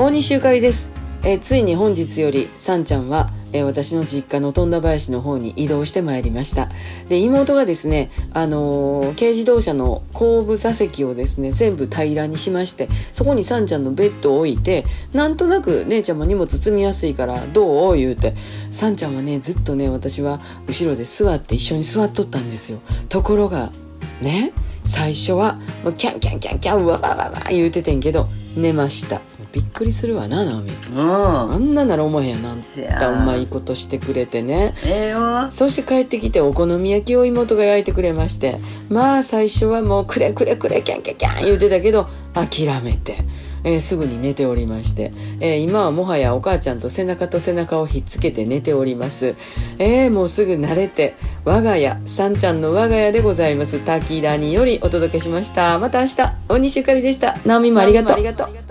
大西ゆかりです、えーついに本日よりさんちゃんは、えー私の実家の富田林の方に移動してまいりました。で妹がですね、あのー軽自動車の後部座席をですね全部平らにしましてそこにさんちゃんのベッドを置いてなんとなく姉ちゃんも荷物積みやすいからどう？言うてさんちゃんはねずっとね私は後ろで座って一緒に座っとったんですよ。ところがね最初はもうキャンキャンキャンキャンわわわわ言うててんけど寝ました。びっくりするわな直美うん。あんななら思えへんなんたうまいことしてくれてね。ええよ。そして帰ってきてお好み焼きを妹が焼いてくれまして。まあ最初はもうくれくれくれキャンキャンキャン言うてたけど諦めて、えーすぐに寝ておりまして、えー今はもはやお母ちゃんと背中と背中をひっつけて寝ております。えーもうすぐ慣れて我が家さんちゃんの我が家でございます。滝谷よりお届けしました。また明日。大西ゆかりでした。ナオミもありがとう。